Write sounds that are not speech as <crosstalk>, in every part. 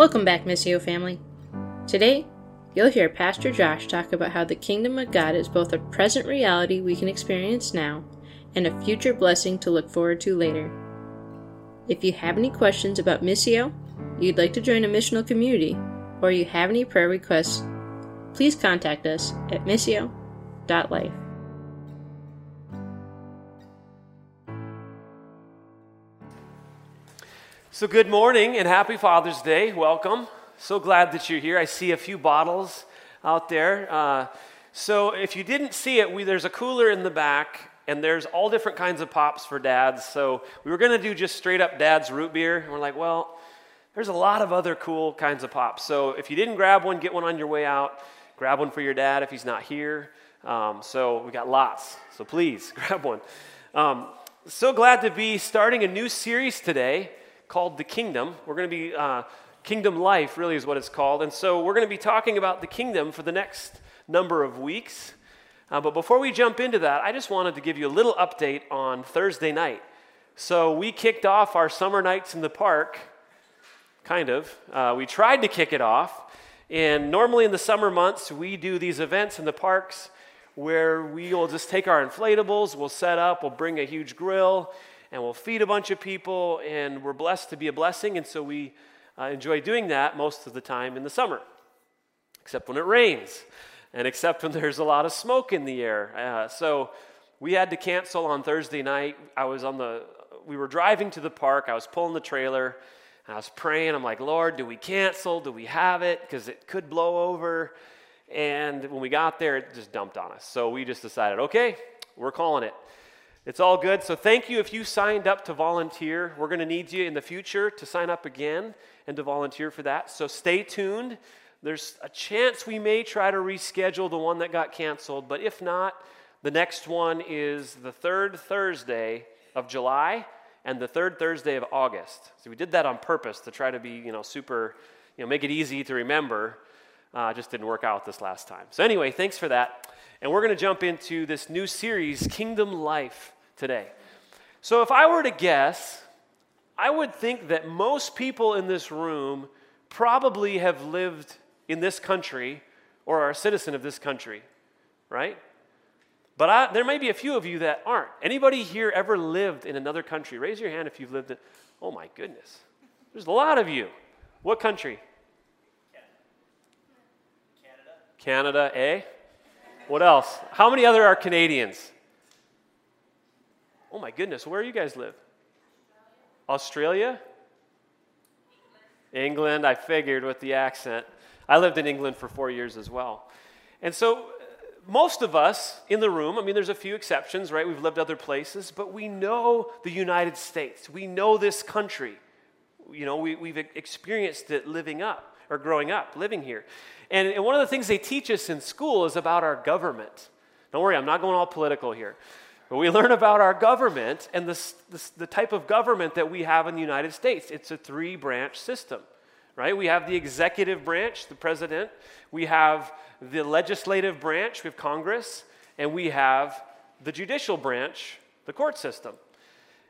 Welcome back, Missio family. Today, you'll hear Pastor Josh talk about how the kingdom of God is both a present reality we can experience now and a future blessing to look forward to later. If you have any questions about Missio, you'd like to join a missional community, or you have any prayer requests, please contact us at missio.life. So, good morning and happy Father's Day. Welcome. So glad that you're here. I see a few bottles out there. Uh, so, if you didn't see it, we, there's a cooler in the back, and there's all different kinds of pops for dads. So, we were going to do just straight up dad's root beer, and we're like, well, there's a lot of other cool kinds of pops. So, if you didn't grab one, get one on your way out. Grab one for your dad if he's not here. Um, so, we got lots. So, please <laughs> grab one. Um, so glad to be starting a new series today called The Kingdom. We're going to be, uh, Kingdom Life really is what it's called. And so we're going to be talking about the kingdom for the next number of weeks. Uh, but before we jump into that, I just wanted to give you a little update on Thursday night. So we kicked off our summer nights in the park, kind of. Uh, we tried to kick it off. And normally in the summer months, we do these events in the parks where we will just take our inflatables, we'll set up, we'll bring a huge grill, and we'll feed a bunch of people, and we're blessed to be a blessing. And so we uh, enjoy doing that most of the time in the summer, except when it rains, and except when <laughs> there's a lot of smoke in the air. Uh, so we had to cancel on Thursday night. I was on the, we were driving to the park, I was pulling the trailer. I was praying. I'm like, Lord, do we cancel? Do we have it? Because it could blow over. And when we got there, it just dumped on us. So we just decided, okay, we're calling it. It's all good. So thank you if you signed up to volunteer. We're going to need you in the future to sign up again and to volunteer for that. So stay tuned. There's a chance we may try to reschedule the one that got canceled, but if not, the next one is the third Thursday of July and the third Thursday of August. So we did that on purpose to try to be, you know, super, you know, make it easy to remember. Uh, just didn't work out this last time. So anyway, thanks for that. And we're going to jump into this new series, Kingdom Life, today. So, if I were to guess, I would think that most people in this room probably have lived in this country or are a citizen of this country, right? But I, there may be a few of you that aren't. Anybody here ever lived in another country? Raise your hand if you've lived in. Oh my goodness. There's a lot of you. What country? Canada. Eh? What else? How many other are Canadians? Oh my goodness, where do you guys live? Australia? England. I figured with the accent. I lived in England for four years as well. And so, most of us in the room, I mean, there's a few exceptions, right? We've lived other places, but we know the United States. We know this country. You know, we, we've experienced it living up or growing up, living here. And, and one of the things they teach us in school is about our government. Don't worry, I'm not going all political here. But we <laughs> learn about our government and the, the, the type of government that we have in the United States. It's a three branch system, right? We have the executive branch, the president, we have the legislative branch, we have Congress, and we have the judicial branch, the court system.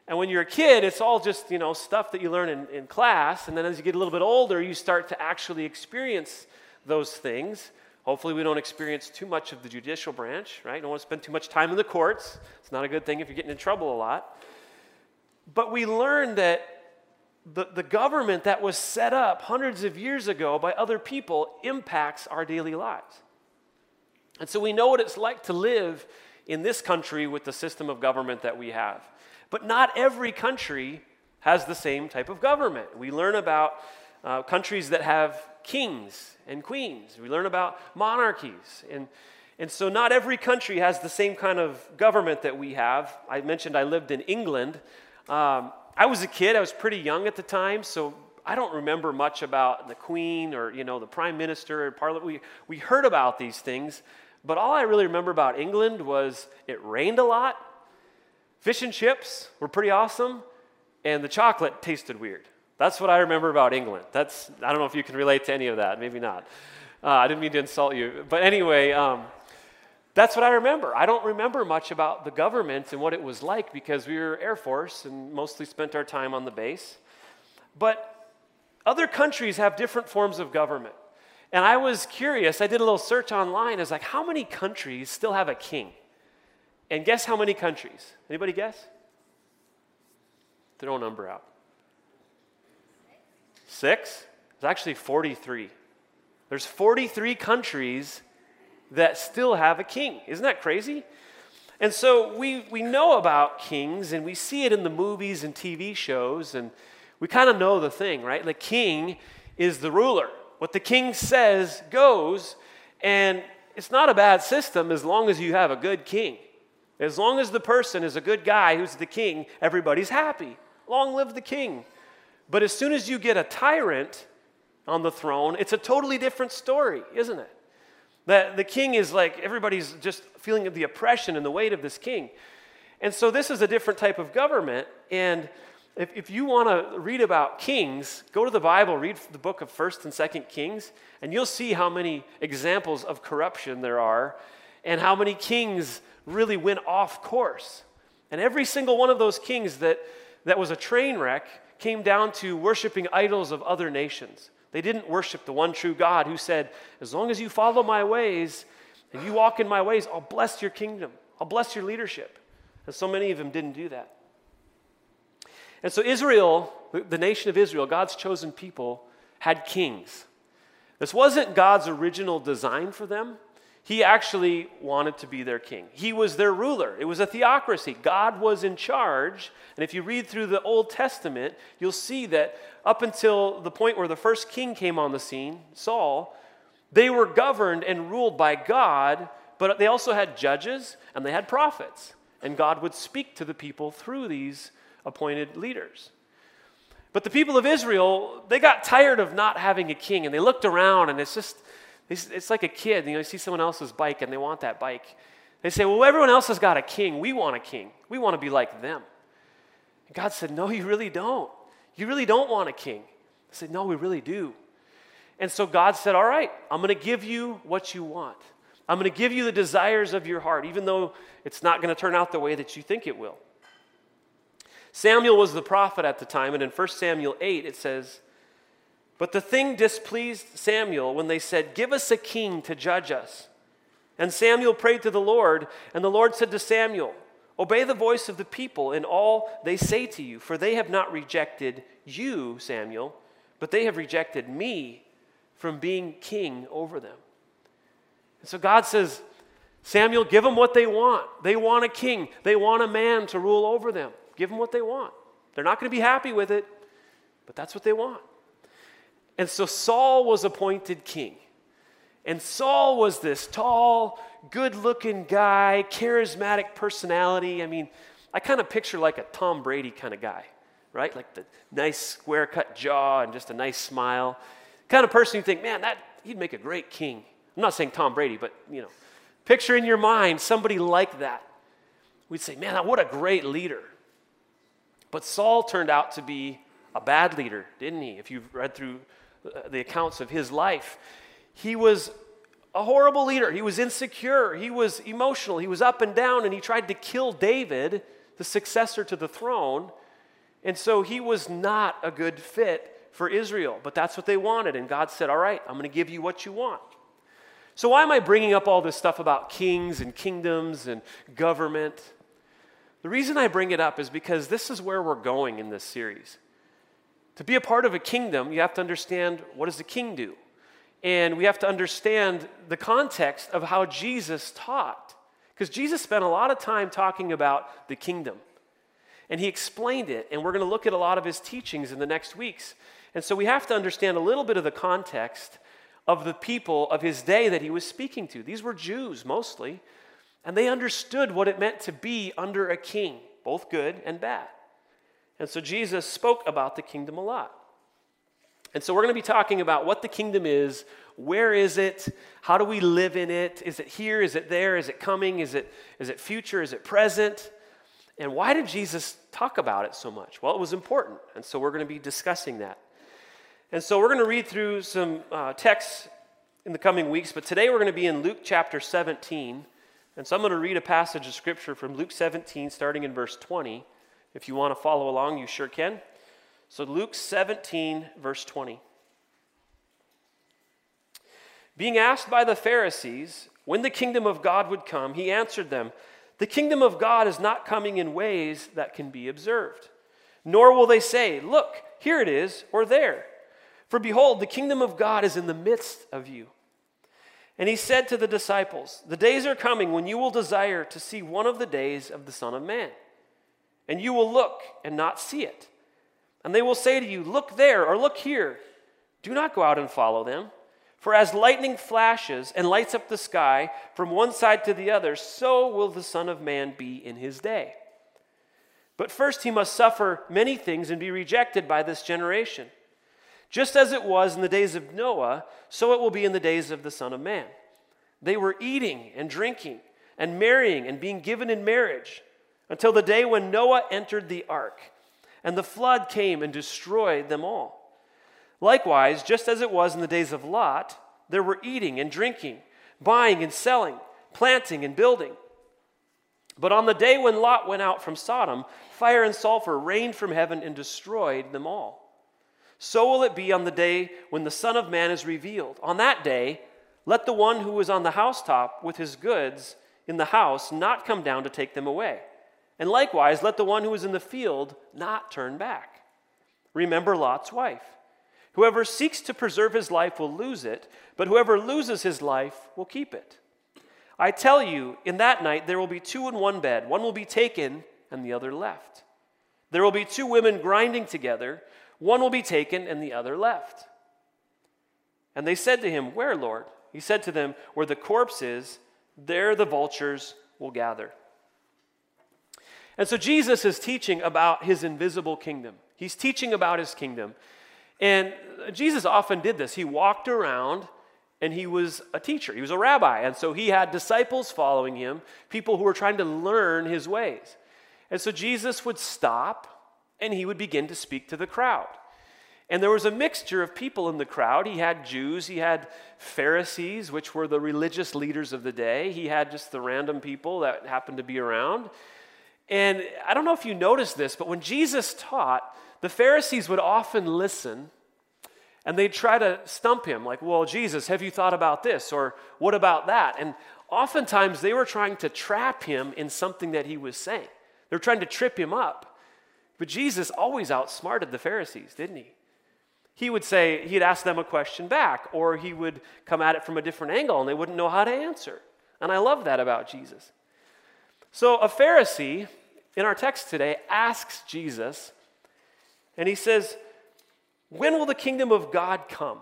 And when you're a kid, it's all just, you know, stuff that you learn in, in class. And then as you get a little bit older, you start to actually experience those things. Hopefully, we don't experience too much of the judicial branch, right? Don't want to spend too much time in the courts. It's not a good thing if you're getting in trouble a lot. But we learn that the, the government that was set up hundreds of years ago by other people impacts our daily lives. And so we know what it's like to live in this country with the system of government that we have. But not every country has the same type of government. We learn about uh, countries that have kings and queens. We learn about monarchies. And, and so, not every country has the same kind of government that we have. I mentioned I lived in England. Um, I was a kid, I was pretty young at the time, so I don't remember much about the queen or, you know, the prime minister or parliament. We, we heard about these things, but all I really remember about England was it rained a lot, fish and chips were pretty awesome, and the chocolate tasted weird. That's what I remember about England. That's, I don't know if you can relate to any of that, maybe not. Uh, I didn't mean to insult you. But anyway, um, that's what I remember. I don't remember much about the government and what it was like because we were Air Force and mostly spent our time on the base. But other countries have different forms of government. And I was curious, I did a little search online. I was like, how many countries still have a king? And guess how many countries? Anybody guess? Throw a number out. Six? It's actually 43. There's 43 countries that still have a king. Isn't that crazy? And so we, we know about kings and we see it in the movies and TV shows, and we kind of know the thing, right? The king is the ruler. What the king says goes, and it's not a bad system as long as you have a good king. As long as the person is a good guy who's the king, everybody's happy. Long live the king. But as soon as you get a tyrant on the throne, it's a totally different story, isn't it? That the king is like, everybody's just feeling the oppression and the weight of this king. And so this is a different type of government. And if, if you want to read about kings, go to the Bible, read the book of 1st and 2nd Kings, and you'll see how many examples of corruption there are and how many kings really went off course. And every single one of those kings that, that was a train wreck came down to worshiping idols of other nations. They didn't worship the one true God who said, As long as you follow my ways and you walk in my ways, I'll bless your kingdom, I'll bless your leadership. And so many of them didn't do that. And so, Israel, the nation of Israel, God's chosen people, had kings. This wasn't God's original design for them. He actually wanted to be their king. He was their ruler. It was a theocracy. God was in charge. And if you read through the Old Testament, you'll see that up until the point where the first king came on the scene, Saul, they were governed and ruled by God, but they also had judges and they had prophets. And God would speak to the people through these appointed leaders. But the people of Israel, they got tired of not having a king and they looked around and it's just, it's, like a kid, you know, you see someone else's bike and they want that bike. They say, well, everyone else has got a king. We want a king. We want to be like them. And God said, no, you really don't. You really don't want a king. I said, no, we really do. And so God said, all right, I'm going to give you what you want. I'm going to give you the desires of your heart, even though it's not going to turn out the way that you think it will. Samuel was the prophet at the time, and in 1 Samuel 8, it says, But the thing displeased Samuel when they said, Give us a king to judge us. And Samuel prayed to the Lord, and the Lord said to Samuel, Obey the voice of the people in all they say to you, for they have not rejected you, Samuel, but they have rejected me from being king over them. And so God says, Samuel, give them what they want. They want a king, they want a man to rule over them. Give them what they want. They're not going to be happy with it, but that's what they want. And so Saul was appointed king. And Saul was this tall, good looking guy, charismatic personality. I mean, I kind of picture like a Tom Brady kind of guy, right? Like the nice square cut jaw and just a nice smile. Kind of person you think, man, that he'd make a great king. I'm not saying Tom Brady, but you know, picture in your mind somebody like that. We'd say, man, what a great leader. But Saul turned out to be a bad leader, didn't he? If you've read through the accounts of his life, he was a horrible leader. He was insecure. He was emotional. He was up and down, and he tried to kill David, the successor to the throne. And so he was not a good fit for Israel. But that's what they wanted. And God said, All right, I'm going to give you what you want. So, why am I bringing up all this stuff about kings and kingdoms and government? The reason I bring it up is because this is where we're going in this series. To be a part of a kingdom, you have to understand what does the king do? And we have to understand the context of how Jesus taught. Because Jesus spent a lot of time talking about the kingdom. And he explained it, and we're going to look at a lot of his teachings in the next weeks. And so we have to understand a little bit of the context of the people of his day that he was speaking to. These were Jews mostly, and they understood what it meant to be under a king, both good and bad. And so Jesus spoke about the kingdom a lot. And so we're going to be talking about what the kingdom is, where is it, how do we live in it? Is it here? Is it there? Is it coming? Is it, is it future? Is it present? And why did Jesus talk about it so much? Well, it was important. And so we're going to be discussing that. And so we're going to read through some uh, texts in the coming weeks, but today we're going to be in Luke chapter 17. And so I'm going to read a passage of scripture from Luke 17, starting in verse 20. If you want to follow along, you sure can. So, Luke 17, verse 20. Being asked by the Pharisees when the kingdom of God would come, he answered them, The kingdom of God is not coming in ways that can be observed. Nor will they say, Look, here it is, or there. For behold, the kingdom of God is in the midst of you. And he said to the disciples, The days are coming when you will desire to see one of the days of the Son of Man. And you will look and not see it and they will say to you, Look there or look here. Do not go out and follow them. For as lightning flashes and lights up the sky from one side to the other, so will the Son of Man be in his day. But first he must suffer many things and be rejected by this generation. Just as it was in the days of Noah, so it will be in the days of the Son of Man. They were eating and drinking and marrying and being given in marriage until the day when Noah entered the ark and the flood came and destroyed them all. Likewise, just as it was in the days of Lot, there were eating and drinking, buying and selling, planting and building. But on the day when Lot went out from Sodom, fire and sulfur rained from heaven and destroyed them all. So will it be on the day when the Son of Man is revealed. On that day, let the one who is on the housetop with his goods in the house not come down to take them away. And likewise, let the one who is in the field not turn back. Remember Lot's wife. Whoever seeks to preserve his life will lose it, but whoever loses his life will keep it. I tell you, in that night there will be two in one bed. One will be taken and the other left. There will be two women grinding together. One will be taken and the other left. And they said to him, Where, Lord? He said to them, Where the corpse is, there the vultures will gather. And so Jesus is teaching about his invisible kingdom. He's teaching about his kingdom. And Jesus often did this. He walked around and he was a teacher, he was a rabbi. And so he had disciples following him, people who were trying to learn his ways. And so Jesus would stop and he would begin to speak to the crowd. And there was a mixture of people in the crowd. He had Jews, he had Pharisees, which were the religious leaders of the day, he had just the random people that happened to be around. And I don't know if you noticed this, but when Jesus taught, the Pharisees would often listen and they'd try to stump him, like, Well, Jesus, have you thought about this? Or what about that? And oftentimes they were trying to trap him in something that he was saying. They were trying to trip him up. But Jesus always outsmarted the Pharisees, didn't he? He would say, he'd ask them a question back, or he would come at it from a different angle and they wouldn't know how to answer. And I love that about Jesus. So a Pharisee in our text today asks Jesus, and he says, When will the kingdom of God come?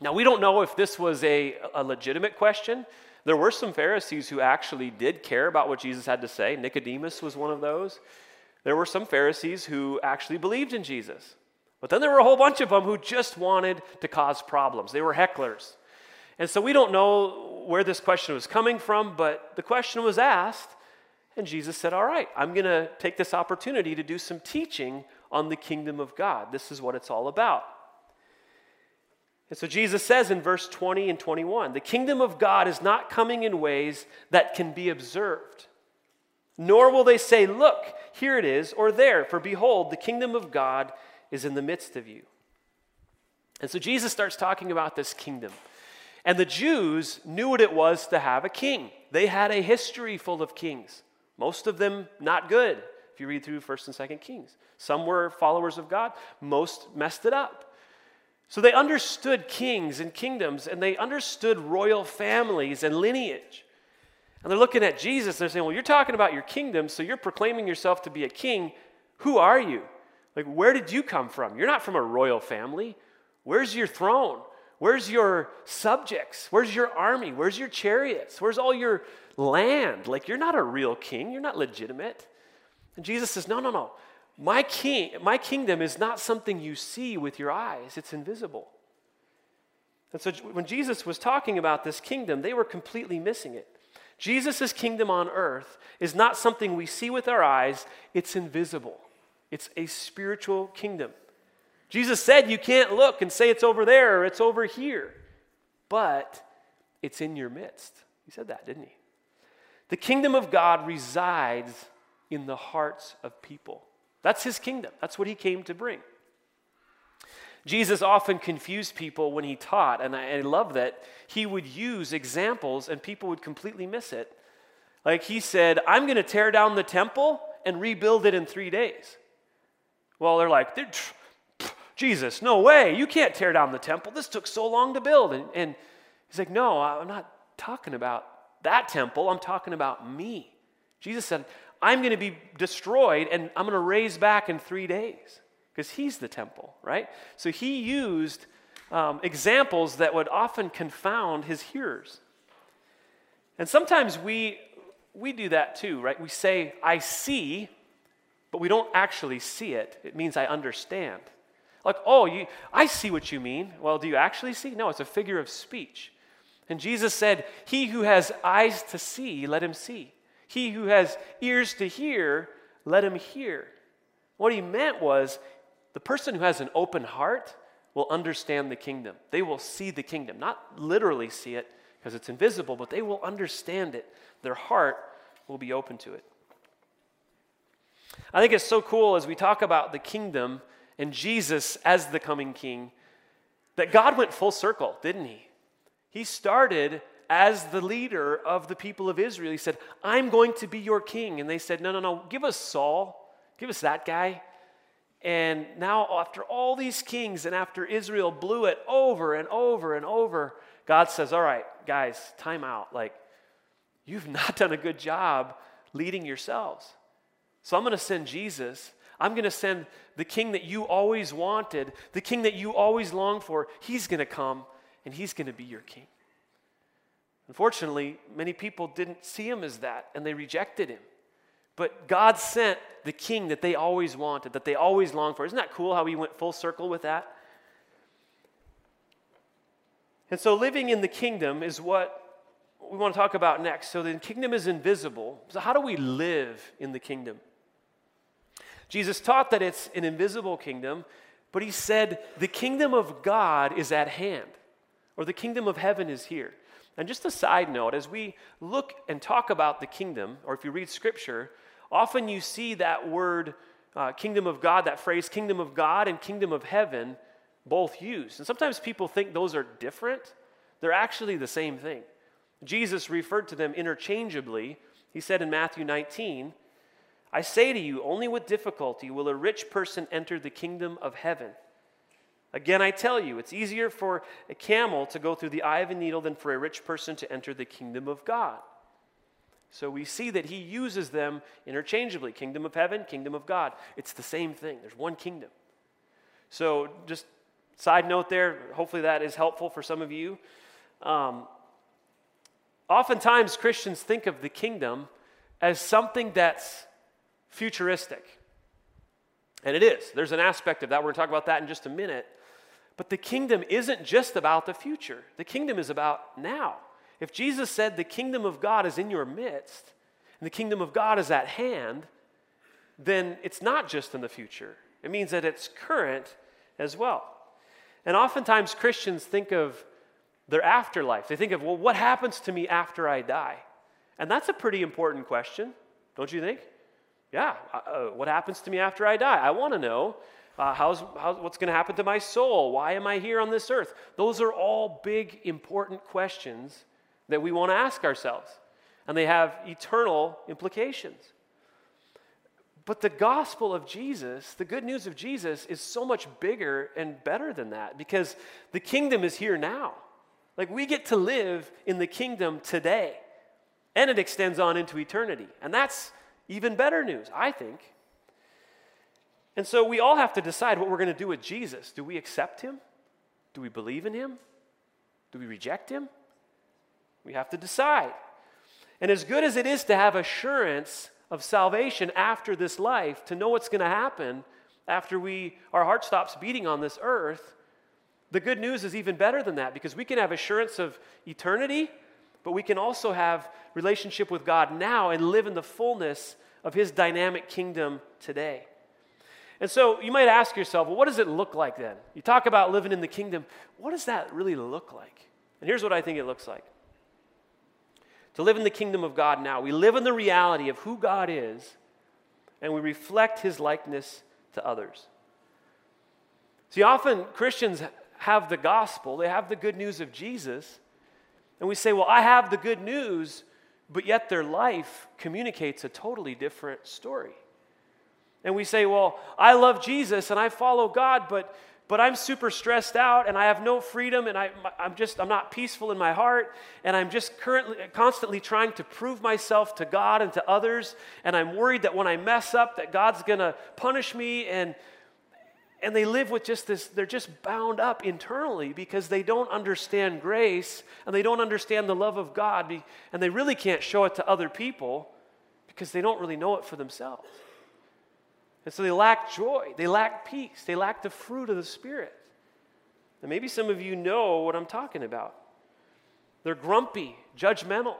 Now, we don't know if this was a, a legitimate question. There were some Pharisees who actually did care about what Jesus had to say. Nicodemus was one of those. There were some Pharisees who actually believed in Jesus. But then there were a whole bunch of them who just wanted to cause problems. They were hecklers. And so we don't know where this question was coming from, but the question was asked, and Jesus said, All right, I'm going to take this opportunity to do some teaching on the kingdom of God. This is what it's all about. And so Jesus says in verse 20 and 21 the kingdom of God is not coming in ways that can be observed, nor will they say, Look, here it is, or there, for behold, the kingdom of God is in the midst of you. And so Jesus starts talking about this kingdom. And the Jews knew what it was to have a king. They had a history full of kings. Most of them not good, if you read through 1st and 2nd Kings. Some were followers of God, most messed it up. So they understood kings and kingdoms, and they understood royal families and lineage. And they're looking at Jesus, and they're saying, Well, you're talking about your kingdom, so you're proclaiming yourself to be a king. Who are you? Like, where did you come from? You're not from a royal family. Where's your throne? Where's your subjects? Where's your army? Where's your chariots? Where's all your land. Like, you're not a real king, you're not legitimate. And Jesus says, No, no, no. My, king, my kingdom is not something you see with your eyes, it's invisible. And so when Jesus was talking about this kingdom, they were completely missing it. Jesus' kingdom on earth is not something we see with our eyes, it's invisible. It's a spiritual kingdom. Jesus said you can't look and say it's over there or it's over here, but it's in your midst. He said that, didn't he? The kingdom of God resides in the hearts of people. That's his kingdom. That's what he came to bring. Jesus often confused people when he taught, and I, I love that he would use examples and people would completely miss it. Like he said, I'm going to tear down the temple and rebuild it in three days. Well, they're like, they're, Jesus, no way. You can't tear down the temple. This took so long to build. And, and he's like, No, I'm not talking about that temple. I'm talking about me. Jesus said, I'm going to be destroyed and I'm going to raise back in three days because he's the temple, right? So he used um, examples that would often confound his hearers. And sometimes we, we do that too, right? We say, I see, but we don't actually see it. It means I understand. Like, oh, you, I see what you mean. Well, do you actually see? No, it's a figure of speech. And Jesus said, He who has eyes to see, let him see. He who has ears to hear, let him hear. What he meant was the person who has an open heart will understand the kingdom. They will see the kingdom, not literally see it because it's invisible, but they will understand it. Their heart will be open to it. I think it's so cool as we talk about the kingdom and Jesus as the coming king that God went full circle, didn't he? He started as the leader of the people of Israel. He said, I'm going to be your king. And they said, No, no, no, give us Saul, give us that guy. And now, after all these kings and after Israel blew it over and over and over, God says, All right, guys, time out. Like, you've <laughs> not done a good job leading yourselves. So I'm going to send Jesus. I'm going to send the king that you always wanted, the king that you always longed for. He's going to come and he's going to be your king. Unfortunately, many people didn't see him as that and they rejected him. But God sent the king that they always wanted, that they always longed for. Isn't that cool how he went full circle with that? And so, living in the kingdom is what we want to talk about next. So, the kingdom is invisible. So, how do we live in the kingdom? Jesus taught that it's an invisible kingdom, but he said the kingdom of God is at hand, or the kingdom of heaven is here. And just a side note, as we look and talk about the kingdom, or if you read scripture, often you see that word uh, kingdom of God, that phrase kingdom of God and kingdom of heaven both used. And sometimes people think those are different. They're actually the same thing. Jesus referred to them interchangeably. He said in Matthew 19, I say to you, only with difficulty will a rich person enter the kingdom of heaven. Again, I tell you, it's easier for a camel to go through the eye of a needle than for a rich person to enter the kingdom of God. So we see that he uses them interchangeably kingdom of heaven, kingdom of God. It's the same thing, there's one kingdom. So, just side note there, hopefully that is helpful for some of you. Um, oftentimes, Christians think of the kingdom as something that's futuristic. And it is. There's an aspect of that. We're going to talk about that in just a minute. But the kingdom isn't just about the future, the kingdom is about now. If Jesus said the kingdom of God is in your midst and the kingdom of God is at hand, then it's not just in the future. It means that it's current as well. And oftentimes Christians think of their afterlife. They think of, well, what happens to me after I die? And that's a pretty important question, don't you think? Yeah, uh, uh what happens to me after I die? I want to know uh, how's, how, what's going to happen to my soul? Why am I here on this earth? Those are all big, important questions that we want to ask ourselves, and they have eternal implications. But the gospel of Jesus, the good news of Jesus, is so much bigger and better than that because the kingdom is here now. Like we get to live in the kingdom today, and it extends on into eternity. And that's even better news, I think. And so we all have to decide what we're going to do with Jesus. Do we accept him? Do we believe in him? Do we reject him? We have to decide. And as good as it is to have assurance of salvation after this life, to know what's going to happen after we our heart stops beating on this earth, the good news is even better than that because we can have assurance of eternity, but we can also have relationship with God now and live in the fullness of his dynamic kingdom today. And so you might ask yourself, well, what does it look like then? You talk about living in the kingdom. What does that really look like? And here's what I think it looks like to live in the kingdom of God now. We live in the reality of who God is, and we reflect his likeness to others. See, often Christians have the gospel, they have the good news of Jesus, and we say, Well, I have the good news, but yet their life communicates a totally different story. And we say, Well, I love Jesus and I follow God, but but I'm super stressed out and I have no freedom and I, I'm just, I'm not peaceful in my heart. And I'm just currently, constantly trying to prove myself to God and to others. And I'm worried that when I mess up that God's going to punish me. And, and they live with just this, they're just bound up internally because they don't understand grace and they don't understand the love of God and they really can't show it to other people because they don't really know it for themselves. And so they lack joy, they lack peace, they lack the fruit of the Spirit. And maybe some of you know what I'm talking about. They're grumpy, judgmental.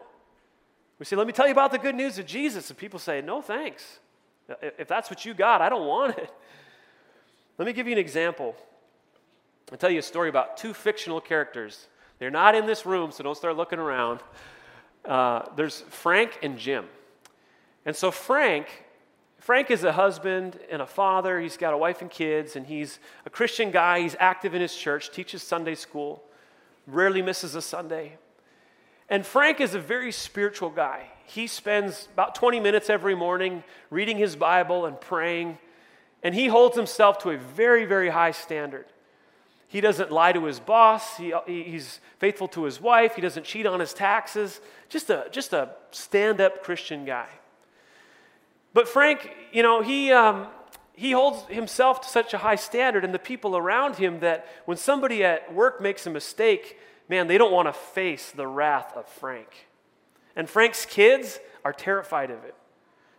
We say, Let me tell you about the good news of Jesus. And people say, No, thanks. If that's what you got, I don't want it. Let me give you an example. I'll tell you a story about two fictional characters. They're not in this room, so don't start looking around. Uh, there's Frank and Jim. And so Frank Frank is a husband and a father. He's got a wife and kids, and he's a Christian guy. He's active in his church, teaches Sunday school, rarely misses a Sunday. And Frank is a very spiritual guy. He spends about 20 minutes every morning reading his Bible and praying, and he holds himself to a very, very high standard. He doesn't lie to his boss. He, he's faithful to his wife. He doesn't cheat on his taxes. Just a, just a stand up Christian guy. But Frank, you know, he, um, he holds himself to such a high standard and the people around him that when somebody at work makes a mistake, man, they don't want to face the wrath of Frank. And Frank's kids are terrified of it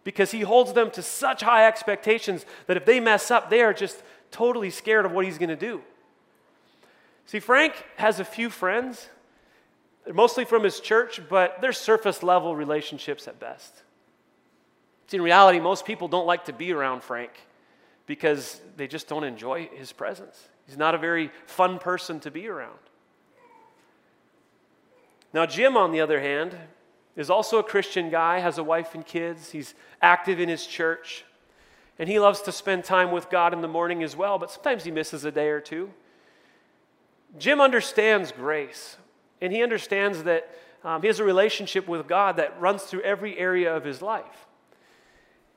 because he holds them to such high expectations that if they mess up, they are just totally scared of what he's going to do. See, Frank has a few friends, they're mostly from his church, but they're surface level relationships at best. See, in reality, most people don't like to be around Frank because they just don't enjoy his presence. He's not a very fun person to be around. Now, Jim, on the other hand, is also a Christian guy, has a wife and kids. He's active in his church, and he loves to spend time with God in the morning as well, but sometimes he misses a day or two. Jim understands grace, and he understands that um, he has a relationship with God that runs through every area of his life.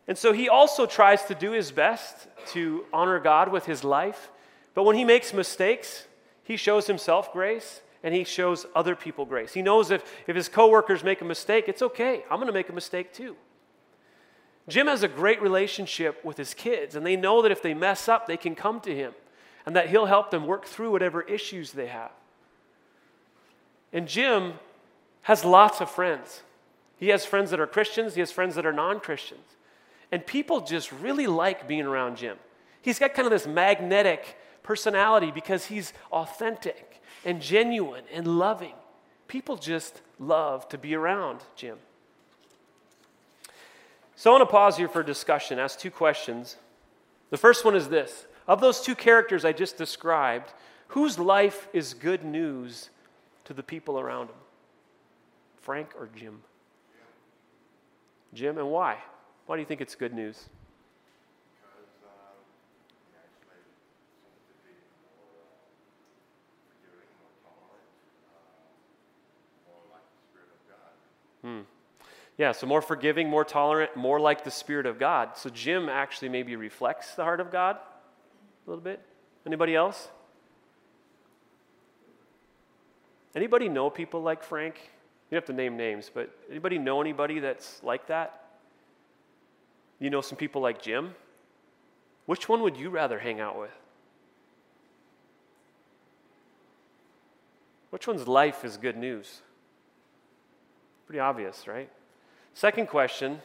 And so he also tries to do his best to honor God with his life. But when he makes mistakes, he shows himself grace and he shows other people grace. He knows if, if his coworkers make a mistake, it's okay. I'm going to make a mistake too. Jim has a great relationship with his kids, and they know that if they mess up, they can come to him and that he'll help them work through whatever issues they have. And Jim has lots of friends. He has friends that are Christians, he has friends that are non Christians. And people just really like being around Jim. He's got kind of this magnetic personality because he's authentic and genuine and loving. People just love to be around Jim. So I want to pause here for discussion, ask two questions. The first one is this Of those two characters I just described, whose life is good news to the people around him? Frank or Jim? Jim, and why? Why do you think it's good news? Hmm. Yeah, so more forgiving, more tolerant, more like the Spirit of God. So Jim actually maybe reflects the heart of God a little bit. Anybody else? Anybody know people like Frank? You have to name names, but anybody know anybody that's like that? You know some people like Jim? Which one would you rather hang out with? Which one's life is good news? Pretty obvious, right? Second question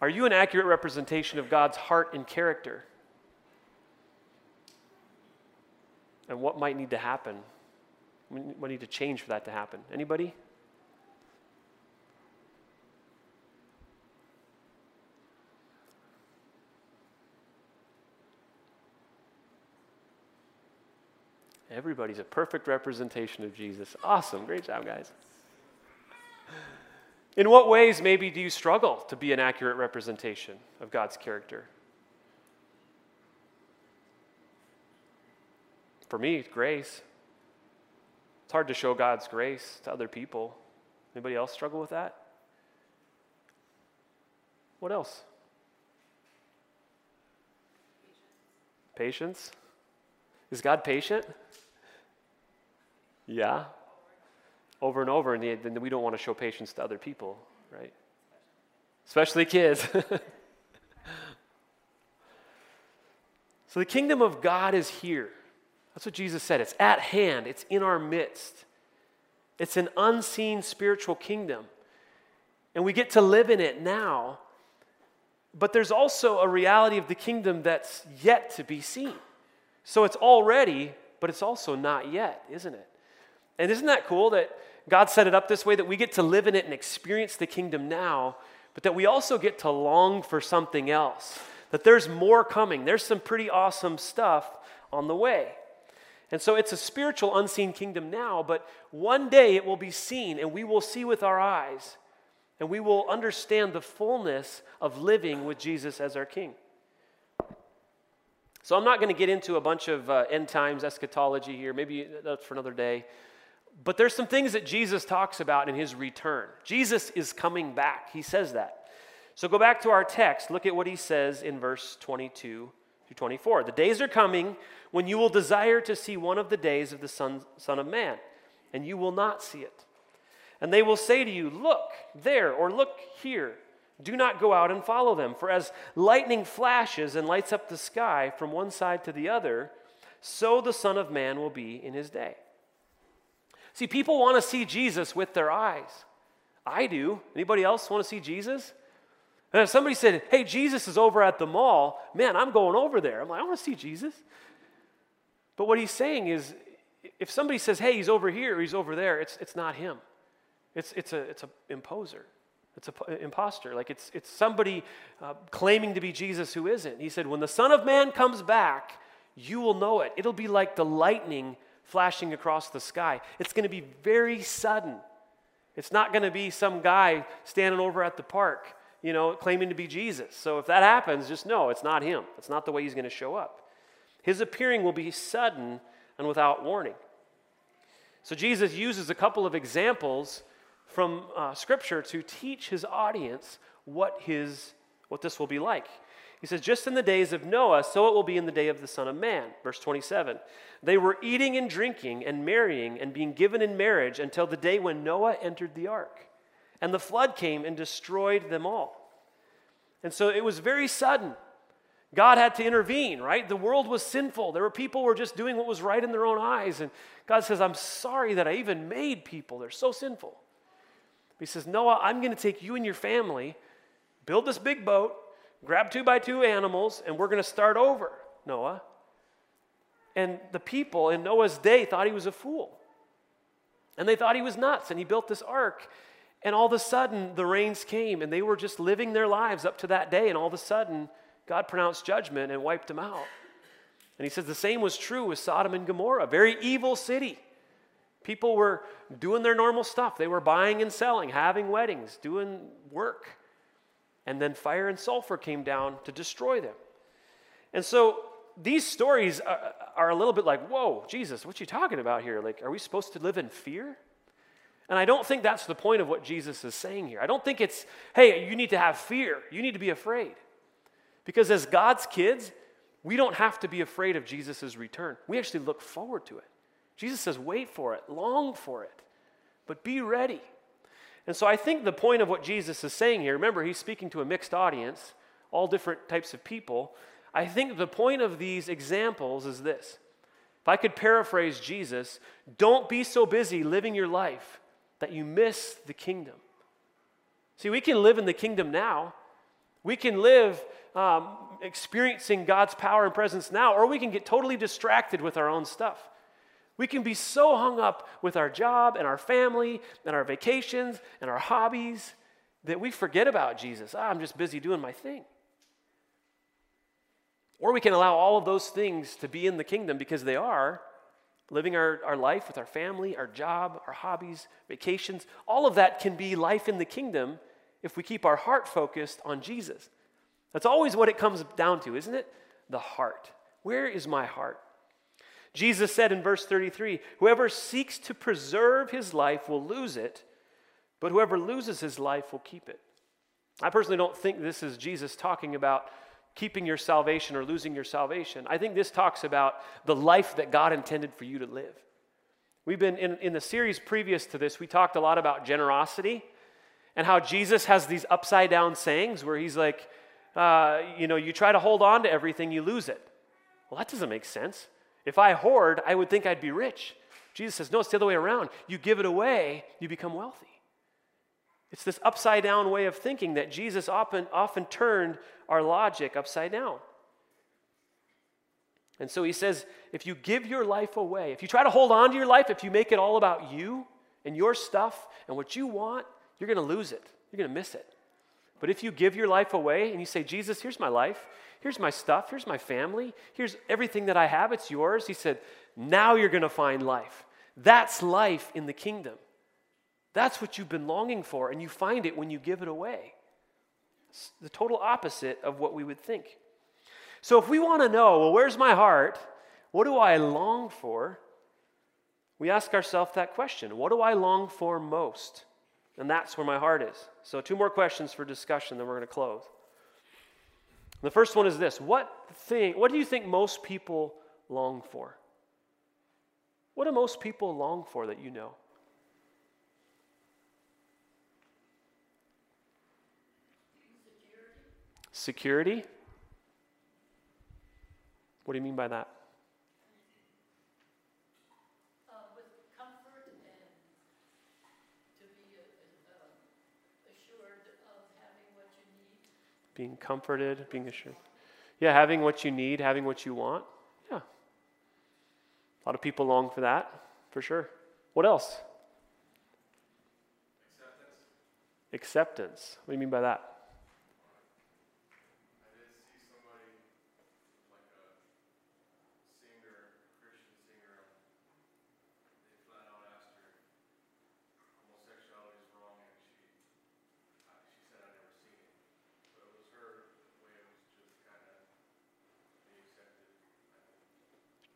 Are you an accurate representation of God's heart and character? And what might need to happen? What need to change for that to happen? Anybody? Everybody's a perfect representation of Jesus. Awesome. Great job, guys. In what ways, maybe, do you struggle to be an accurate representation of God's character? For me, grace. It's hard to show God's grace to other people. Anybody else struggle with that? What else? Patience. Is God patient? Yeah. Over and over, and then we don't want to show patience to other people, right? Especially kids. <laughs> so the kingdom of God is here. That's what Jesus said. It's at hand, it's in our midst. It's an unseen spiritual kingdom. And we get to live in it now. But there's also a reality of the kingdom that's yet to be seen. So it's already, but it's also not yet, isn't it? And isn't that cool that God set it up this way that we get to live in it and experience the kingdom now, but that we also get to long for something else? That there's more coming. There's some pretty awesome stuff on the way. And so it's a spiritual, unseen kingdom now, but one day it will be seen and we will see with our eyes and we will understand the fullness of living with Jesus as our King. So I'm not going to get into a bunch of uh, end times eschatology here, maybe that's for another day. But there's some things that Jesus talks about in his return. Jesus is coming back. He says that. So go back to our text. Look at what he says in verse 22 through 24. The days are coming when you will desire to see one of the days of the Son, Son of Man, and you will not see it. And they will say to you, Look there, or look here. Do not go out and follow them, for as lightning flashes and lights up the sky from one side to the other, so the Son of Man will be in his day. See, people want to see Jesus with their eyes. I do. Anybody else want to see Jesus? And if somebody said, Hey, Jesus is over at the mall, man, I'm going over there. I'm like, I want to see Jesus. But what he's saying is, if somebody says, hey, he's over here, he's over there, it's, it's not him. It's, it's, a, it's an imposer. It's an impostor. Like it's, it's somebody uh, claiming to be Jesus who isn't. He said, when the Son of Man comes back, you will know it. It'll be like the lightning flashing across the sky. It's going to be very sudden. It's not going to be some guy standing over at the park, you know, claiming to be Jesus. So if that happens, just know it's not him. It's not the way he's going to show up. His appearing will be sudden and without warning. So Jesus uses a couple of examples from uh, Scripture to teach his audience what, his, what this will be like. He says, Just in the days of Noah, so it will be in the day of the Son of Man. Verse 27. They were eating and drinking and marrying and being given in marriage until the day when Noah entered the ark. And the flood came and destroyed them all. And so it was very sudden. God had to intervene, right? The world was sinful. There were people who were just doing what was right in their own eyes. And God says, I'm sorry that I even made people. They're so sinful. He says, Noah, I'm going to take you and your family, build this big boat, grab two by two animals, and we're going to start over, Noah. And the people in Noah's day thought he was a fool. And they thought he was nuts. And he built this ark. And all of a sudden, the rains came, and they were just living their lives up to that day. And all of a sudden, God pronounced judgment and wiped them out. And he says the same was true with Sodom and Gomorrah, very evil city. People were doing their normal stuff. They were buying and selling, having weddings, doing work. And then fire and sulfur came down to destroy them. And so these stories are, are a little bit like, whoa, Jesus, what you talking about here? Like, are we supposed to live in fear? And I don't think that's the point of what Jesus is saying here. I don't think it's, hey, you need to have fear. You need to be afraid. Because as God's kids, we don't have to be afraid of Jesus' return. We actually look forward to it. Jesus says, wait for it, long for it, but be ready. And so I think the point of what Jesus is saying here, remember, he's speaking to a mixed audience, all different types of people. I think the point of these examples is this. If I could paraphrase Jesus, don't be so busy living your life that you miss the kingdom. See, we can live in the kingdom now. We can live um, experiencing God's power and presence now, or we can get totally distracted with our own stuff. We can be so hung up with our job and our family and our vacations and our hobbies that we forget about Jesus. Ah, I'm just busy doing my thing. Or we can allow all of those things to be in the kingdom because they are, living our, our life with our family, our job, our hobbies, vacations, all of that can be life in the kingdom if we keep our heart focused on Jesus. That's always what it comes down to, isn't it? The heart. Where is my heart? Jesus said in verse 33 Whoever seeks to preserve his life will lose it, but whoever loses his life will keep it. I personally don't think this is Jesus talking about keeping your salvation or losing your salvation. I think this talks about the life that God intended for you to live. We've been in, in the series previous to this, we talked a lot about generosity and how Jesus has these upside down sayings where he's like, uh, you know, you try to hold on to everything, you lose it. Well, that doesn't make sense. If I hoard, I would think I'd be rich. Jesus says, no, it's the other way around. You give it away, you become wealthy. It's this upside down way of thinking that Jesus often, often turned our logic upside down. And so he says, if you give your life away, if you try to hold on to your life, if you make it all about you and your stuff and what you want, you're going to lose it. You're going to miss it. But if you give your life away and you say, Jesus, here's my life, here's my stuff, here's my family, here's everything that I have, it's yours, he said, now you're going to find life. That's life in the kingdom. That's what you've been longing for, and you find it when you give it away. It's the total opposite of what we would think. So, if we want to know, well, where's my heart? What do I long for? We ask ourselves that question What do I long for most? And that's where my heart is. So, two more questions for discussion, then we're going to close. The first one is this What thing, what do you think most people long for? What do most people long for that you know? Security? What do you mean by that? Uh, with comfort and to be uh, uh, assured of having what you need. Being comforted, being assured. Yeah, having what you need, having what you want. Yeah. A lot of people long for that, for sure. What else? Acceptance. Acceptance. What do you mean by that?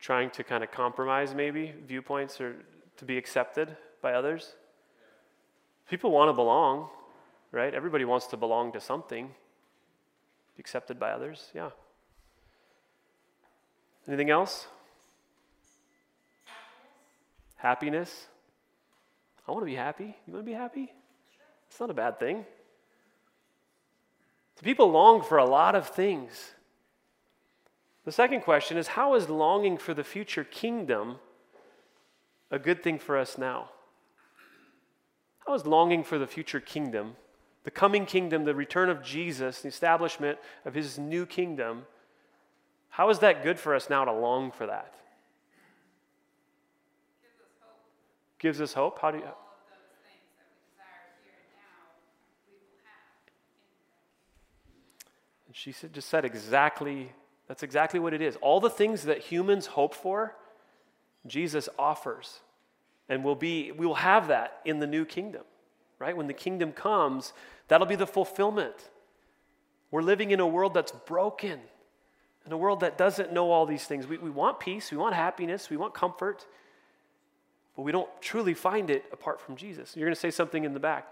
Trying to kind of compromise maybe viewpoints or to be accepted by others. People want to belong, right? Everybody wants to belong to something, be accepted by others. Yeah. Anything else? Happiness. I want to be happy. You want to be happy? It's not a bad thing. So people long for a lot of things. The second question is how is longing for the future kingdom a good thing for us now? How is longing for the future kingdom, the coming kingdom, the return of Jesus, the establishment of his new kingdom, how is that good for us now to long for that? Gives us hope. Gives us hope? How do you? And she said, just said exactly that's exactly what it is. All the things that humans hope for, Jesus offers. And we'll be we will have that in the new kingdom. Right? When the kingdom comes, that'll be the fulfillment. We're living in a world that's broken, in a world that doesn't know all these things. We, we want peace, we want happiness, we want comfort, but we don't truly find it apart from Jesus. You're going to say something in the back.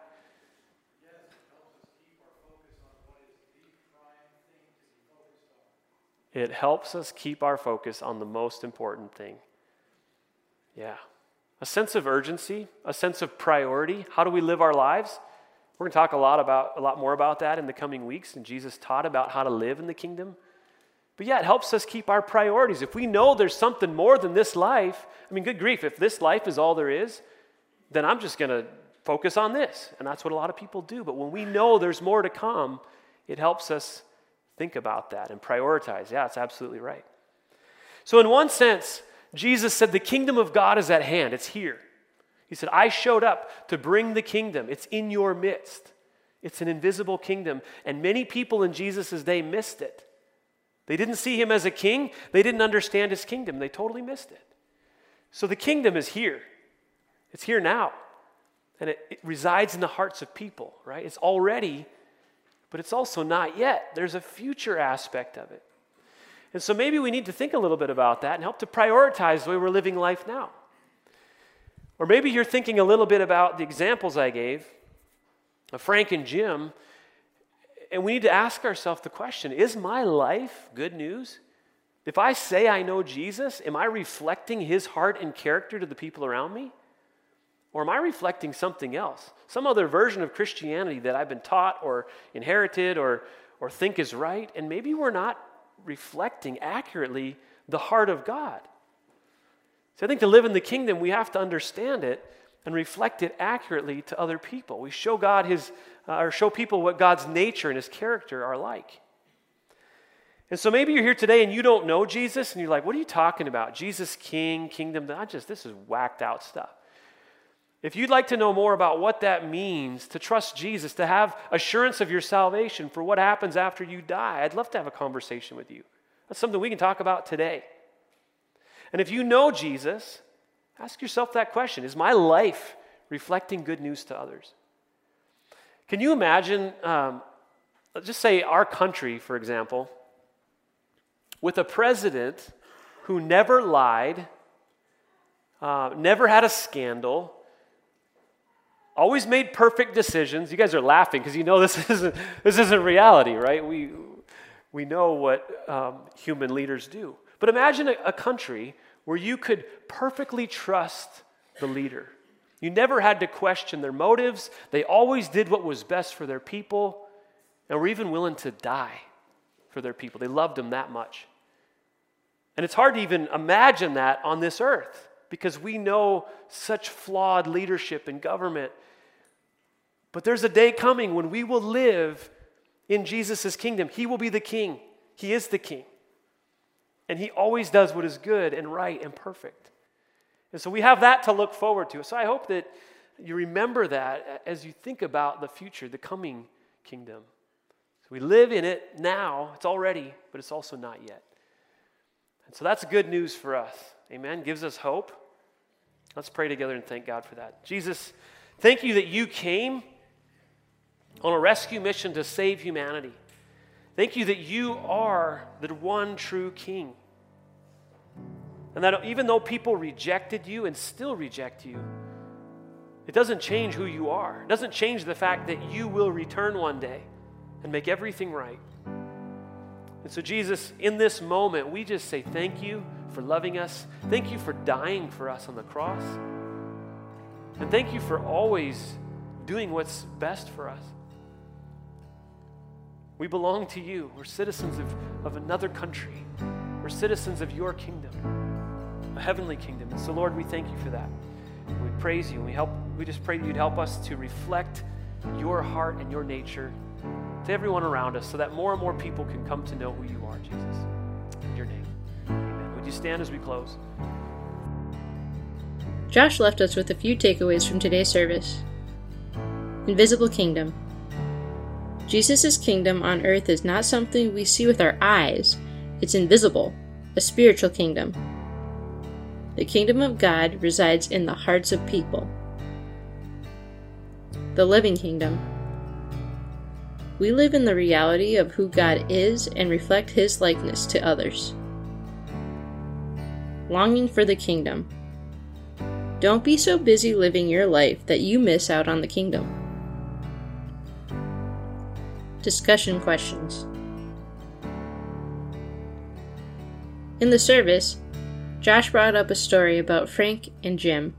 It helps us keep our focus on the most important thing. Yeah. A sense of urgency, a sense of priority. How do we live our lives? We're going to talk a lot about a lot more about that in the coming weeks and Jesus taught about how to live in the kingdom. But yeah, it helps us keep our priorities. If we know there's something more than this life, I mean, good grief, if this life is all there is, then I'm just going to focus on this. And that's what a lot of people do. But when we know there's more to come, it helps us think about that and prioritize. Yeah, it's absolutely right. So, in one sense, Jesus said, The kingdom of God is at hand, it's here. He said, I showed up to bring the kingdom, it's in your midst. It's an invisible kingdom. And many people in Jesus' day missed it. They didn't see him as a king, they didn't understand his kingdom, they totally missed it. So the kingdom is here, it's here now. And it, it resides in the hearts of people, right? It's already, but it's also not yet. There's a future aspect of it. And so maybe we need to think a little bit about that and help to prioritize the way we're living life now. Or maybe you're thinking a little bit about the examples I gave of Frank and Jim, and we need to ask ourselves the question is my life good news? If I say I know Jesus, am I reflecting his heart and character to the people around me? Or am I reflecting something else? Some other version of Christianity that I've been taught or inherited or, or think is right, and maybe we're not reflecting accurately the heart of God. So I think to live in the kingdom, we have to understand it and reflect it accurately to other people. We show God his, uh, or show people what God's nature and his character are like. And so maybe you're here today and you don't know Jesus and you're like, what are you talking about? Jesus King, kingdom, I just, this is whacked out stuff. If you'd like to know more about what that means to trust Jesus, to have assurance of your salvation for what happens after you die, I'd love to have a conversation with you. That's something we can talk about today. And if you know Jesus, ask yourself that question Is my life reflecting good news to others? Can you imagine, um, let's just say our country, for example, with a president who never lied, uh, never had a scandal, always made perfect decisions. You guys are laughing because you know <laughs> this isn't, this isn't reality, right? We, we know what um, human leaders do. But imagine a, a country where you could perfectly trust the leader. You never had to question their motives. They always did what was best for their people and were even willing to die for their people. They loved them that much. And it's hard to even imagine that on this earth because we know such flawed leadership and government. But there's a day coming when we will live in Jesus' kingdom. He will be the king, He is the king. And He always does what is good and right and perfect. And so we have that to look forward to. So I hope that you remember that as you think about the future, the coming kingdom. So we live in it now, it's already, but it's also not yet. And so that's good news for us. Amen. Gives us hope. Let's pray together and thank God for that. Jesus, thank you that you came on a rescue mission to save humanity. Thank you that you are the one true King. And that even though people rejected you and still reject you, it doesn't change who you are. It doesn't change the fact that you will return one day and make everything right. And so, Jesus, in this moment, we just say thank you for loving us. Thank you for dying for us on the cross. And thank you for always doing what's best for us. We belong to you. We're citizens of, of another country. We're citizens of your kingdom, a heavenly kingdom. And so, Lord, we thank you for that. We praise you. We help. We just pray that you'd help us to reflect your heart and your nature to everyone around us so that more and more people can come to know who you are, Jesus. In your name. Amen. Would you stand as we close? Josh left us with a few takeaways from today's service. Invisible Kingdom. Jesus' kingdom on earth is not something we see with our eyes, it's invisible, a spiritual kingdom. The kingdom of God resides in the hearts of people. The living kingdom. We live in the reality of who God is and reflect His likeness to others. Longing for the kingdom. Don't be so busy living your life that you miss out on the kingdom. Discussion questions. In the service, Josh brought up a story about Frank and Jim.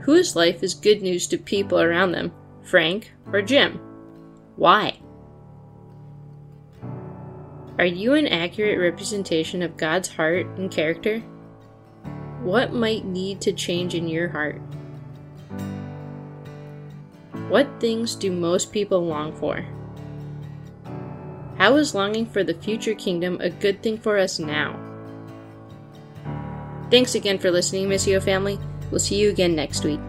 Whose life is good news to people around them, Frank or Jim? Why? Are you an accurate representation of God's heart and character? What might need to change in your heart? What things do most people long for? How is longing for the future kingdom a good thing for us now? Thanks again for listening, Missio family. We'll see you again next week.